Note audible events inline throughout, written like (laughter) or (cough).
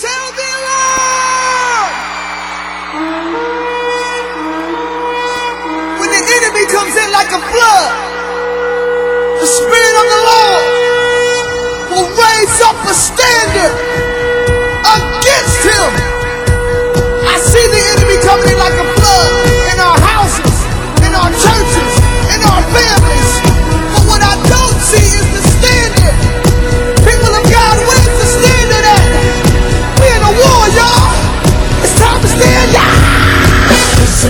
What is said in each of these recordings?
The alarm! When the enemy comes in like a flood, the Spirit of the Lord will raise up a standard against him. I see the enemy coming in like a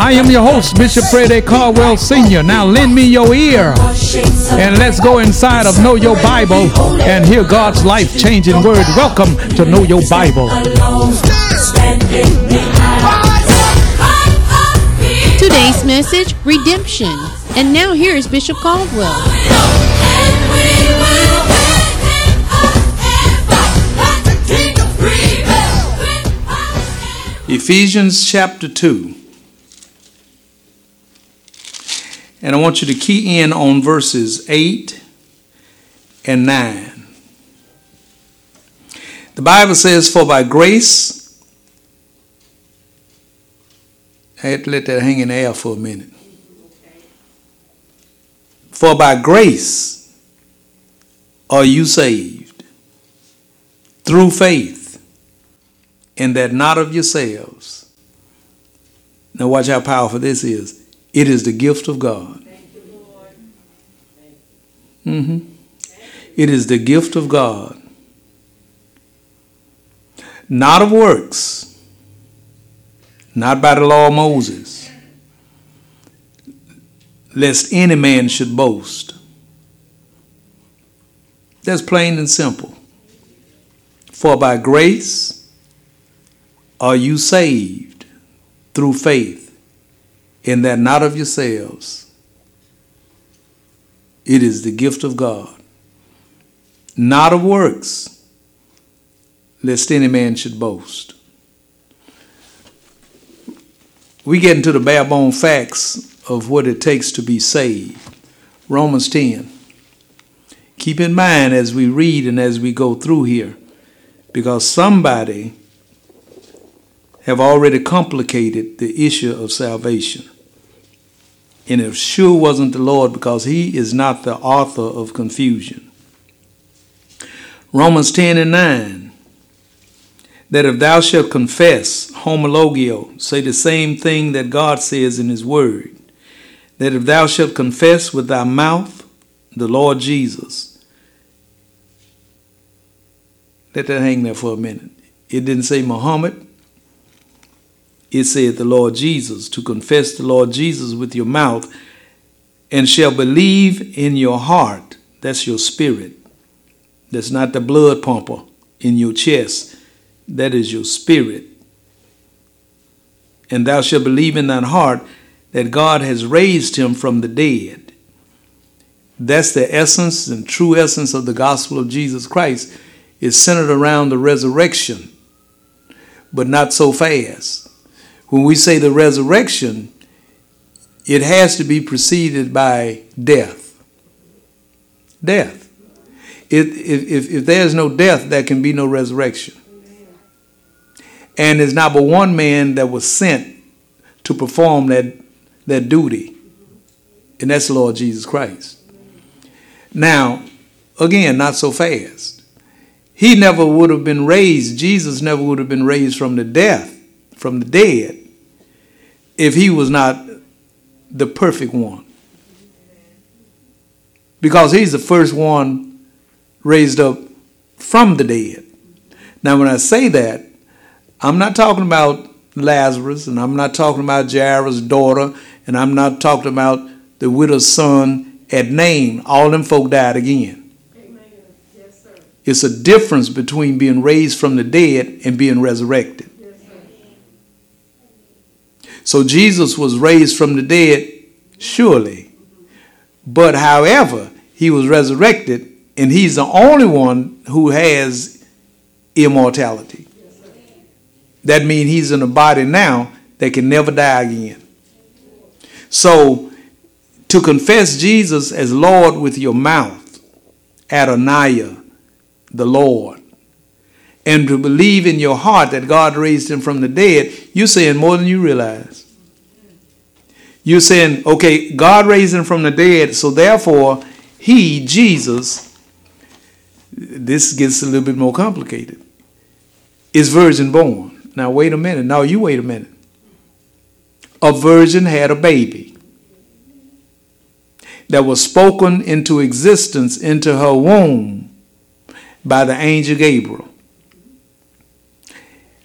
I am your host, Bishop Fred A. Caldwell Sr. Now lend me your ear and let's go inside of Know Your Bible and hear God's life changing word. Welcome to Know Your Bible. Today's message, redemption. And now here is Bishop Caldwell. Ephesians chapter 2. And I want you to key in on verses 8 and 9. The Bible says, For by grace, I had to let that hang in the air for a minute. For by grace are you saved through faith and that not of yourselves. Now, watch how powerful this is. It is the gift of God. hmm It is the gift of God, not of works, not by the law of Moses, lest any man should boast. That's plain and simple. For by grace, are you saved through faith in that not of yourselves? It is the gift of God, not of works, lest any man should boast. We get into the bare bone facts of what it takes to be saved. Romans 10. Keep in mind as we read and as we go through here, because somebody have already complicated the issue of salvation. And it sure wasn't the Lord because he is not the author of confusion. Romans 10 and 9 that if thou shalt confess, homologeo, say the same thing that God says in his word, that if thou shalt confess with thy mouth the Lord Jesus, let that hang there for a minute. It didn't say Muhammad, it said the Lord Jesus, to confess the Lord Jesus with your mouth and shall believe in your heart. That's your spirit. That's not the blood pumper in your chest. That is your spirit. And thou shalt believe in thine heart that God has raised him from the dead. That's the essence and true essence of the gospel of Jesus Christ is centered around the resurrection, but not so fast when we say the resurrection, it has to be preceded by death. Death. If, if, if there's no death, there can be no resurrection. And it's not but one man that was sent to perform that, that duty, and that's the Lord Jesus Christ. Now, again, not so fast. He never would have been raised, Jesus never would have been raised from the death, from the dead, if he was not the perfect one. Because he's the first one raised up from the dead. Now, when I say that, I'm not talking about Lazarus, and I'm not talking about Jairus' daughter, and I'm not talking about the widow's son at Nain. All them folk died again. Yes, sir. it's a difference between being raised from the dead and being resurrected. So Jesus was raised from the dead, surely. But however, he was resurrected And he's the only one who has immortality. That means he's in a body now that can never die again. So, to confess Jesus as Lord with your mouth, Adonai, the Lord, and to believe in your heart that God raised him from the dead, you're saying more than you realize. You're saying, okay, God raised him from the dead, so therefore, he, Jesus, this gets a little bit more complicated, is virgin born. Now, wait a minute. Now, you wait a minute. A virgin had a baby that was spoken into existence into her womb by the angel Gabriel.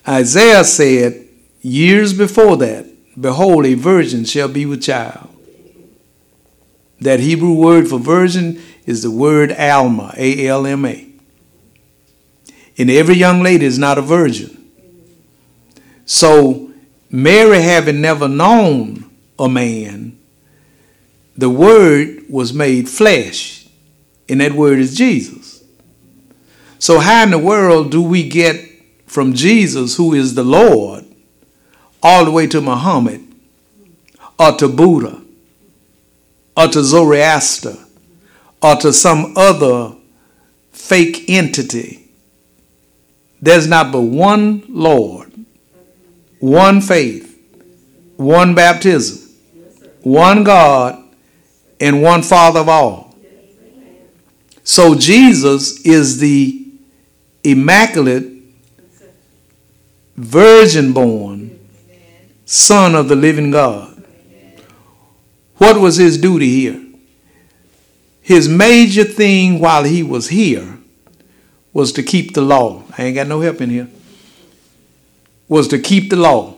Isaiah said years before that, Behold, a virgin shall be with child. That Hebrew word for virgin is the word Alma, A L M A. And every young lady is not a virgin. So, Mary, having never known a man, the Word was made flesh, and that Word is Jesus. So, how in the world do we get from Jesus, who is the Lord, all the way to Muhammad, or to Buddha, or to Zoroaster, or to some other fake entity? There's not but one Lord, one faith, one baptism, one God, and one Father of all. So Jesus is the immaculate, virgin born Son of the living God. What was his duty here? His major thing while he was here was to keep the law. I ain't got no help in here. Was to keep the law.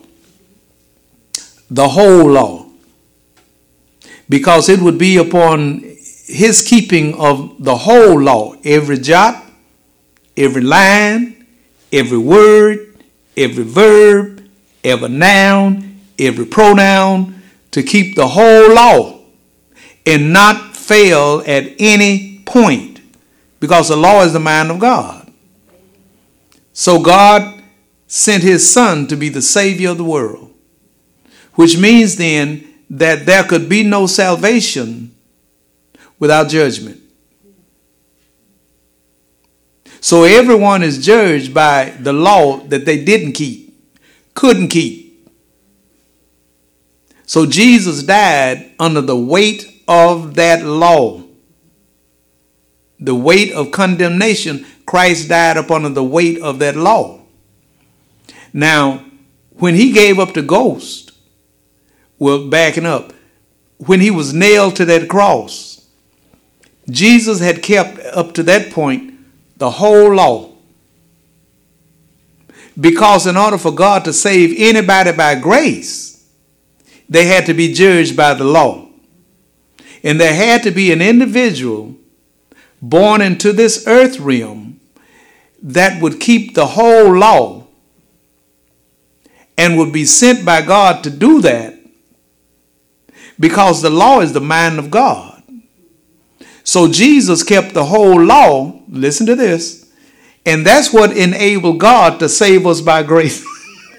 The whole law because it would be upon his keeping of the whole law, every jot, every line, every word, every verb, every noun, every pronoun, to keep the whole law and not fail at any point because the law is the mind of God. So God sent his son to be the savior of the world, which means then that there could be no salvation without judgment. So everyone is judged by the law that they didn't keep, couldn't keep. So Jesus died under the weight of that law. The weight of condemnation, Christ died upon the weight of that law. Now, when he gave up the ghost, well, backing up, when he was nailed to that cross, Jesus had kept up to that point the whole law. Because in order for God to save anybody by grace, they had to be judged by the law. And there had to be an individual born into this earth realm that would keep the whole law and would be sent by God to do that because the law is the mind of God. So Jesus kept the whole law. Listen to this. And that's what enabled God to save us by grace. (laughs)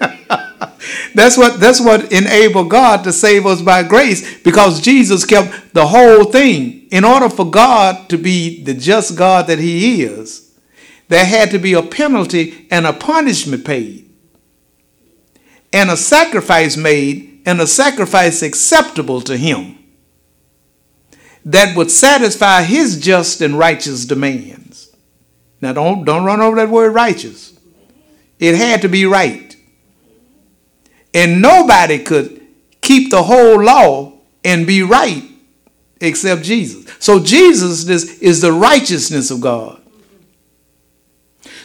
that's what that's what enabled God to save us by grace because Jesus kept the whole thing. In order for God to be the just God that he is, there had to be a penalty and a punishment paid and a sacrifice made and a sacrifice acceptable to him that would satisfy his just and righteous demands. Now don't don't run over that word righteous. It had to be right. And nobody could keep the whole law and be right except Jesus. So Jesus is, is the righteousness of God.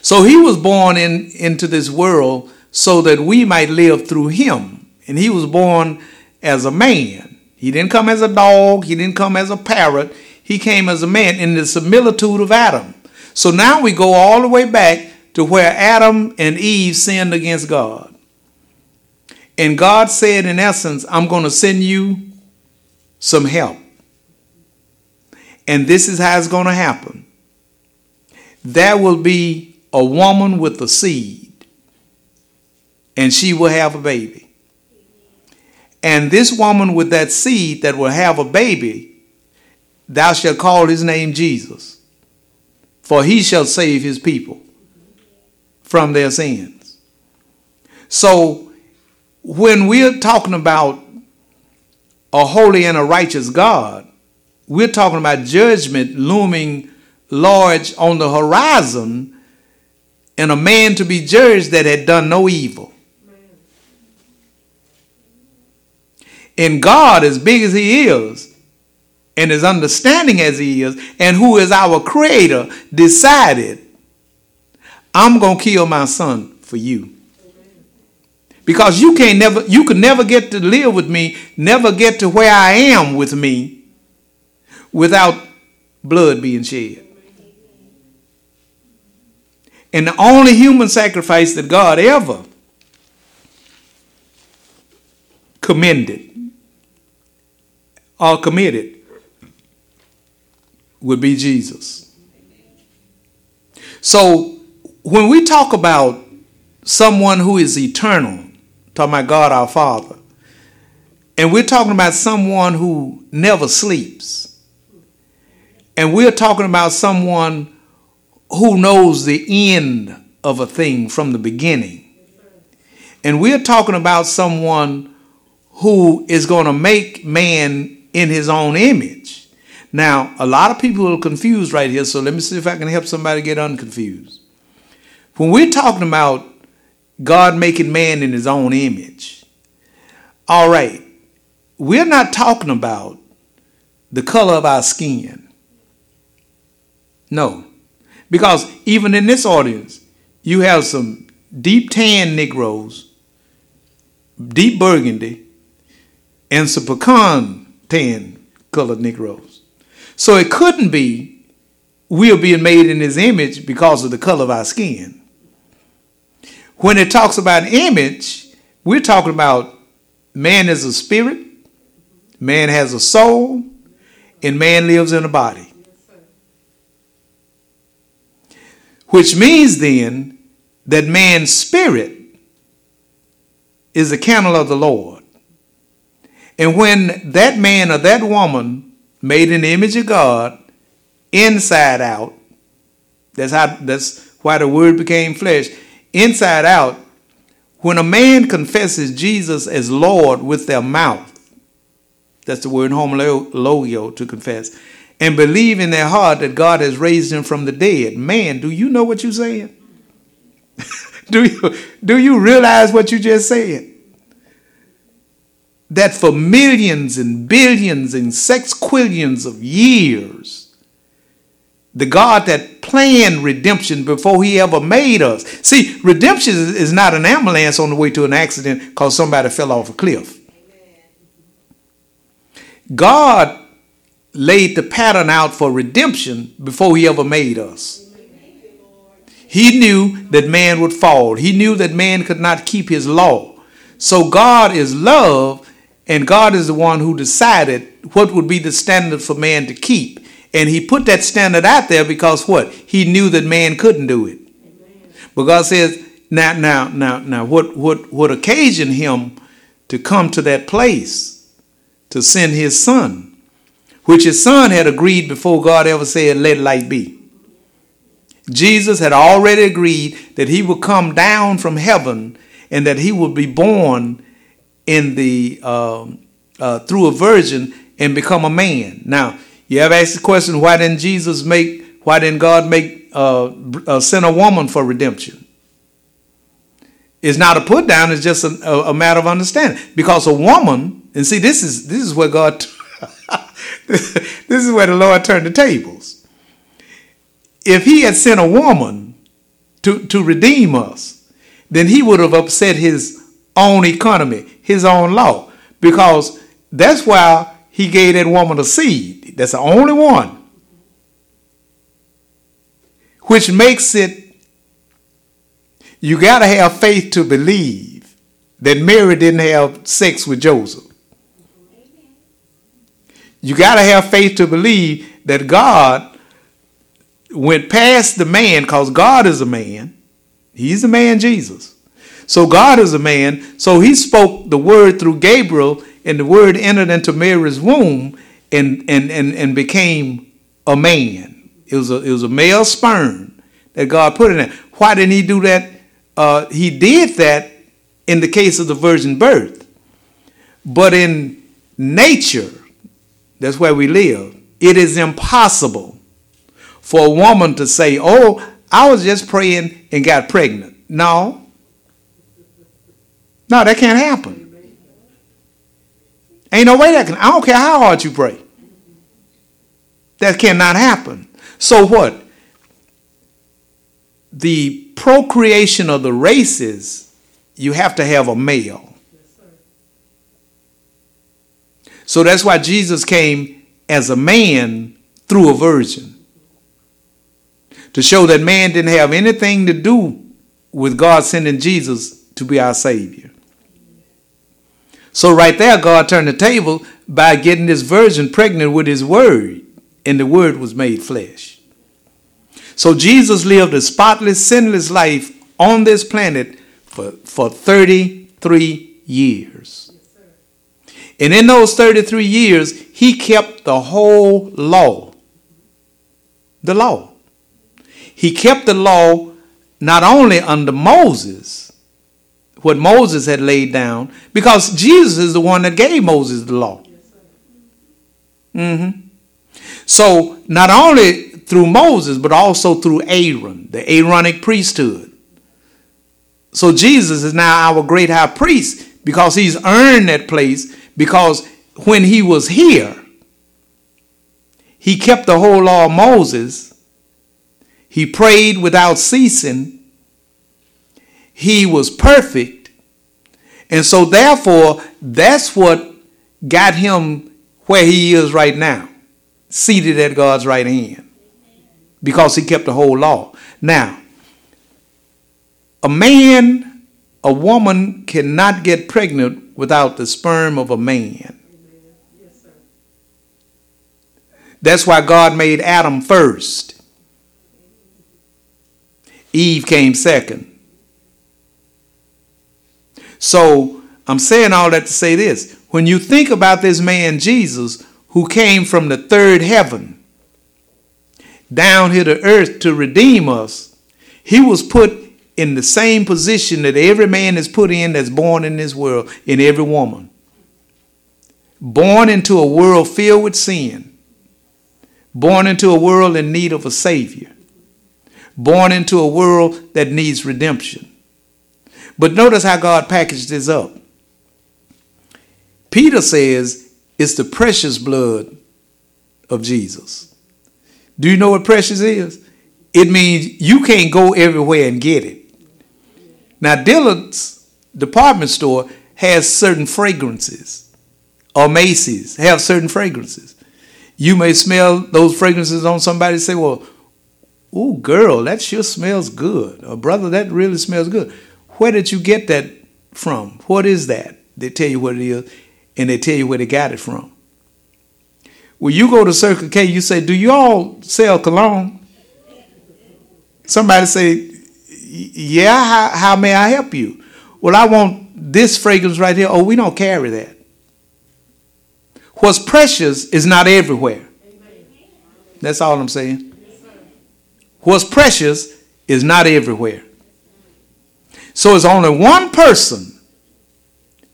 So he was born in, into this world so that we might live through him and he was born as a man. He didn't come as a dog, he didn't come as a parrot. He came as a man in the similitude of Adam. So now we go all the way back to where Adam and Eve sinned against God. And God said, in essence, I'm going to send you some help. And this is how it's going to happen. there will be a woman with a seed, and she will have a baby. And this woman with that seed that will have a baby, thou shalt call his name Jesus, for he shall save his people from their sins. So, when we're talking about a holy and a righteous God, we're talking about judgment looming large on the horizon and a man to be judged that had done no evil. And God, as big as He is, and as understanding as He is, and who is our Creator, decided, I'm going to kill my son for you. Because you can't never, you could never get to live with me, never get to where I am with me without blood being shed. And the only human sacrifice that God ever commended or committed would be Jesus. So when we talk about someone who is eternal, talking about God our Father, and we're talking about someone who never sleeps, and we're talking about someone who knows the end of a thing from the beginning. And we're talking about someone who is going to make man in his own image. Now, a lot of people are confused right here, so let me see if I can help somebody get unconfused. When we're talking about God making man in his own image, all right, we're not talking about the color of our skin. No. Because even in this audience, you have some deep tan Negroes, deep burgundy, and some pecan tan colored Negroes. So it couldn't be we're being made in his image because of the color of our skin. When it talks about image, we're talking about man is a spirit, man has a soul, and man lives in a body. Which means then that man's spirit is the candle of the Lord. And when that man or that woman made the image of God, inside out, that's how that's why the word became flesh, inside out, when a man confesses Jesus as Lord with their mouth, that's the word homologeo to confess, and believe in their heart that God has raised him from the dead. Man, do you know what you're saying? (laughs) do you do you realize what you just said? That for millions and billions and sexquillions of years, the God that planned redemption before he ever made us. See, redemption is not an ambulance on the way to an accident because somebody fell off a cliff. God laid the pattern out for redemption before he ever made us. He knew that man would fall. He knew that man could not keep his law. So God is love, and God is the one who decided what would be the standard for man to keep. And he put that standard out there because what? He knew that man couldn't do it. But God says, now, now, now, now, what, what, what occasioned him to come to that place to send his son? which his son had agreed before God ever said, Let light be. Jesus had already agreed that he would come down from heaven and that he would be born in the uh, uh, through a virgin and become a man. Now, you have asked the question, why didn't Jesus make, why didn't God make uh, uh, send a woman for redemption? It's not a put down; it's just a, a matter of understanding. Because a woman, and see, this is this is where God (laughs) this is where the Lord turned the tables. If he had sent a woman to, to redeem us, then he would have upset his own economy, his own law, because that's why he gave that woman a seed. That's the only one. Which makes it, you got to have faith to believe that Mary didn't have sex with Joseph. You got to have faith to believe that God went past the man because God is a man. He's a man, Jesus. So God is a man. So he spoke the word through Gabriel, and the word entered into Mary's womb and, and, and, and became a man. It was a, it was a male sperm that God put in there. Why didn't he do that? Uh, he did that in the case of the virgin birth. But in nature, that's where we live, it is impossible for a woman to say, Oh, I was just praying and got pregnant. No. No, that can't happen. Ain't no way that can. I don't care how hard you pray. That cannot happen. So what? The procreation of the races, you have to have a male. So that's why Jesus came as a man through a virgin. To show that man didn't have anything to do with God sending Jesus to be our Savior. So, right there, God turned the table by getting this virgin pregnant with His Word, and the Word was made flesh. So, Jesus lived a spotless, sinless life on this planet for, for 33 years. And in those 33 years, He kept the whole law. The law. He kept the law not only under Moses, what Moses had laid down because Jesus is the one that gave Moses the law. Mm-hmm. So not only through Moses, but also through Aaron, the Aaronic priesthood. So Jesus is now our great high priest because he's earned that place because when he was here, he kept the whole law of Moses. He prayed without ceasing he was perfect. And so, therefore, that's what got him where he is right now, seated at God's right hand, because he kept the whole law. Now, a man, a woman cannot get pregnant without the sperm of a man. That's why God made Adam first. Eve came second. So I'm saying all that to say this. When you think about this man Jesus who came from the third heaven down here to earth to redeem us, he was put in the same position that every man is put in that's born in this world, in every woman. Born into a world filled with sin, born into a world in need of a Savior, born into a world that needs redemption. But notice how God packaged this up. Peter says it's the precious blood of Jesus. Do you know what precious is? It means you can't go everywhere and get it. Now, Dillard's department store has certain fragrances, or Macy's have certain fragrances. You may smell those fragrances on somebody and say, Well, oh, girl, that sure smells good. Or, brother, that really smells good. Where did you get that from? What is that? They tell you what it is, and they tell you where they got it from. When you go to Circle K, you say, Do you all sell cologne? Somebody say, Yeah, how, how may I help you? Well, I want this fragrance right here. Oh, we don't carry that. What's precious is not everywhere. That's all I'm saying. What's precious is not everywhere. So it's only one person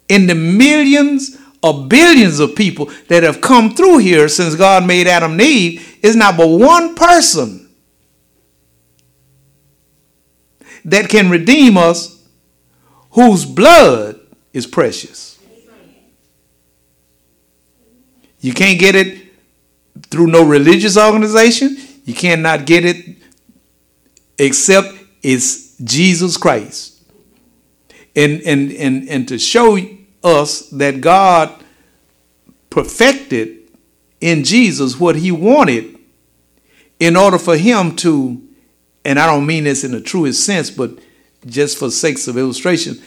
in the millions or billions of people that have come through here since God made Adam and Eve. It's not but one person that can redeem us whose blood is precious. You can't get it through no religious organization. You cannot get it except it's Jesus Christ and, and, and, and to show us that God perfected in Jesus what he wanted in order for him to, and I don't mean this in the truest sense, but just for sakes of illustration,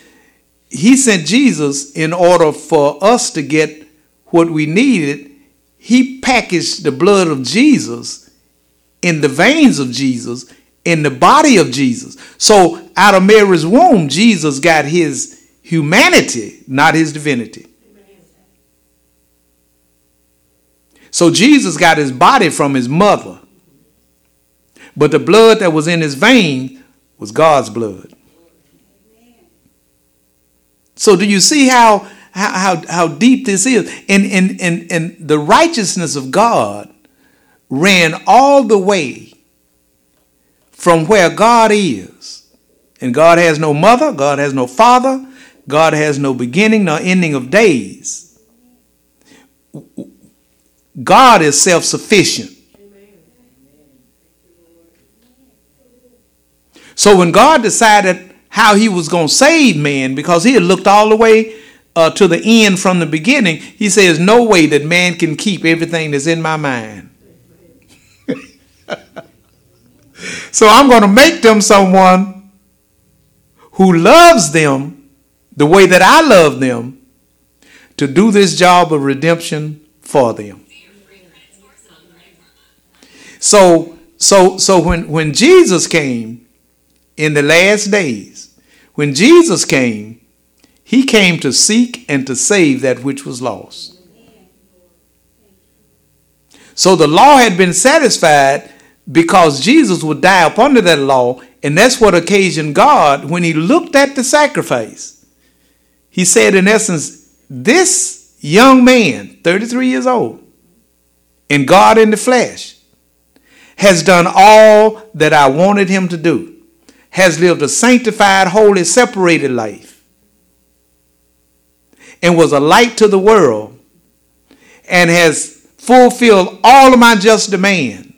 he sent Jesus in order for us to get what we needed. He packaged the blood of Jesus in the veins of Jesus, in the body of Jesus. So out of Mary's womb, Jesus got his humanity, not his divinity. So Jesus got his body from his mother. But the blood that was in his vein was God's blood. So do you see how how, how, deep this is? And, and, and, and the righteousness of God ran all the way from where God is. And God has no mother, God has no father, God has no beginning nor ending of days. God is self sufficient. So when God decided how he was going to save man, because he had looked all the way uh, to the end from the beginning, he says, No way that man can keep everything that's in my mind. (laughs) so I'm going to make them someone who loves them the way that I love them to do this job of redemption for them. So so so when when Jesus came in the last days, when Jesus came, he came to seek and to save that which was lost. So the law had been satisfied because Jesus would die upon that law, and that's what occasioned God when he looked at the sacrifice. He said, in essence, this young man, 33 years old, and God in the flesh, has done all that I wanted him to do, has lived a sanctified, holy, separated life, and was a light to the world, and has fulfilled all of my just demands.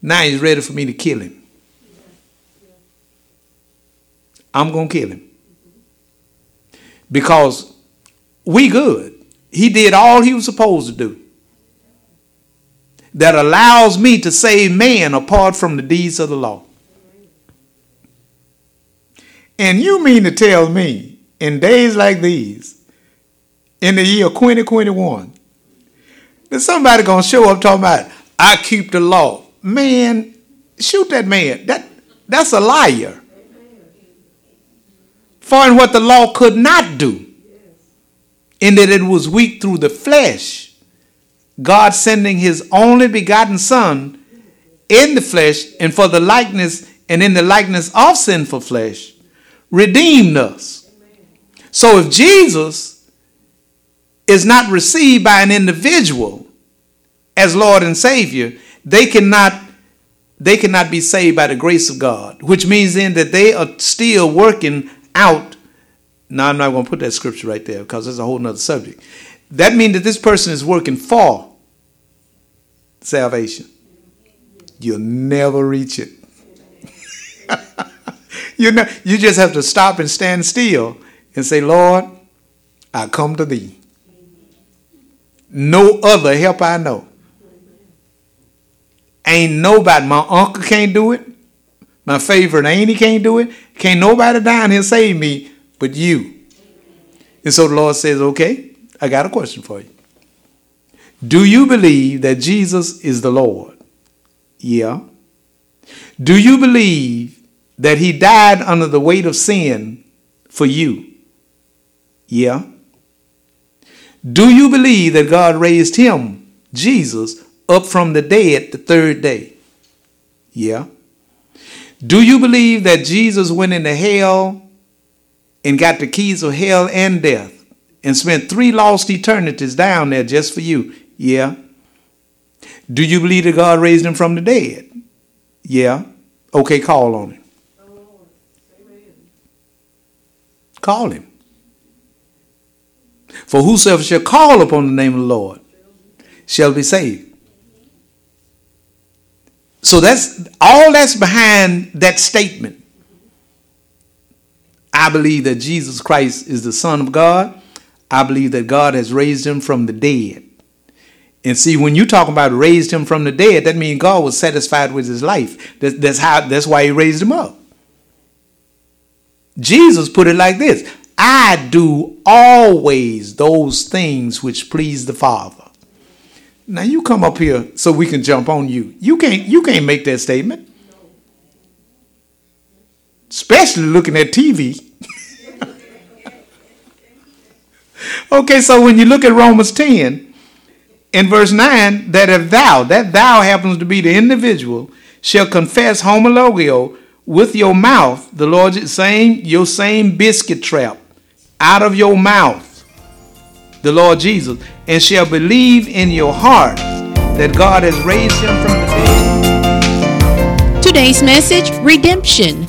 Now he's ready for me to kill him. I'm going to kill him. Because we good. He did all he was supposed to do that allows me to save man apart from the deeds of the law. And you mean to tell me, in days like these, in the year 2021, that somebody gonna show up talking about I keep the law? Man, shoot that man. That that's a liar. For in what the law could not do, in that it was weak through the flesh God sending his only begotten Son in the flesh and for the likeness and in the likeness of sinful flesh, redeemed us. So if Jesus is not received by an individual as Lord and Savior, they cannot they cannot be saved by the grace of God, which means then that they are still working out. Now I'm not going to put that scripture right there because it's a whole nother subject. That means that this person is working for salvation. You'll never reach it. (laughs) you know, you just have to stop and stand still and say, Lord, I come to thee. No other help I know. Ain't nobody, my uncle can't do it. My favorite auntie can't do it. Can't nobody down here save me but you. And so the Lord says, okay, I got a question for you. Do you believe that Jesus is the Lord? Yeah. Do you believe that he died under the weight of sin for you? Yeah. Do you believe that God raised him, Jesus, up from the dead the third day? Yeah. Do you believe that Jesus went into hell and got the keys of hell and death and spent three lost eternities down there just for you? Yeah. Do you believe that God raised him from the dead? Yeah. Okay, call on him. Call him. For whosoever shall call upon the name of the Lord shall be saved. So that's all that's behind that statement. I believe that Jesus Christ is the Son of God. I believe that God has raised him from the dead. And see, when you talk about raised him from the dead, that means God was satisfied with his life. That's, that's how. That's why He raised him up. Jesus put it like this: I do always those things which please the Father. Now you come up here so we can jump on you. You can't you can't make that statement. Especially looking at TV. (laughs) okay, so when you look at Romans 10 in verse 9, that if thou, that thou happens to be the individual, shall confess homologeo with your mouth, the Lord's same, your same biscuit trap, out of your mouth, the Lord Jesus, and shall believe in your heart that God has raised him from the dead. Today's message Redemption.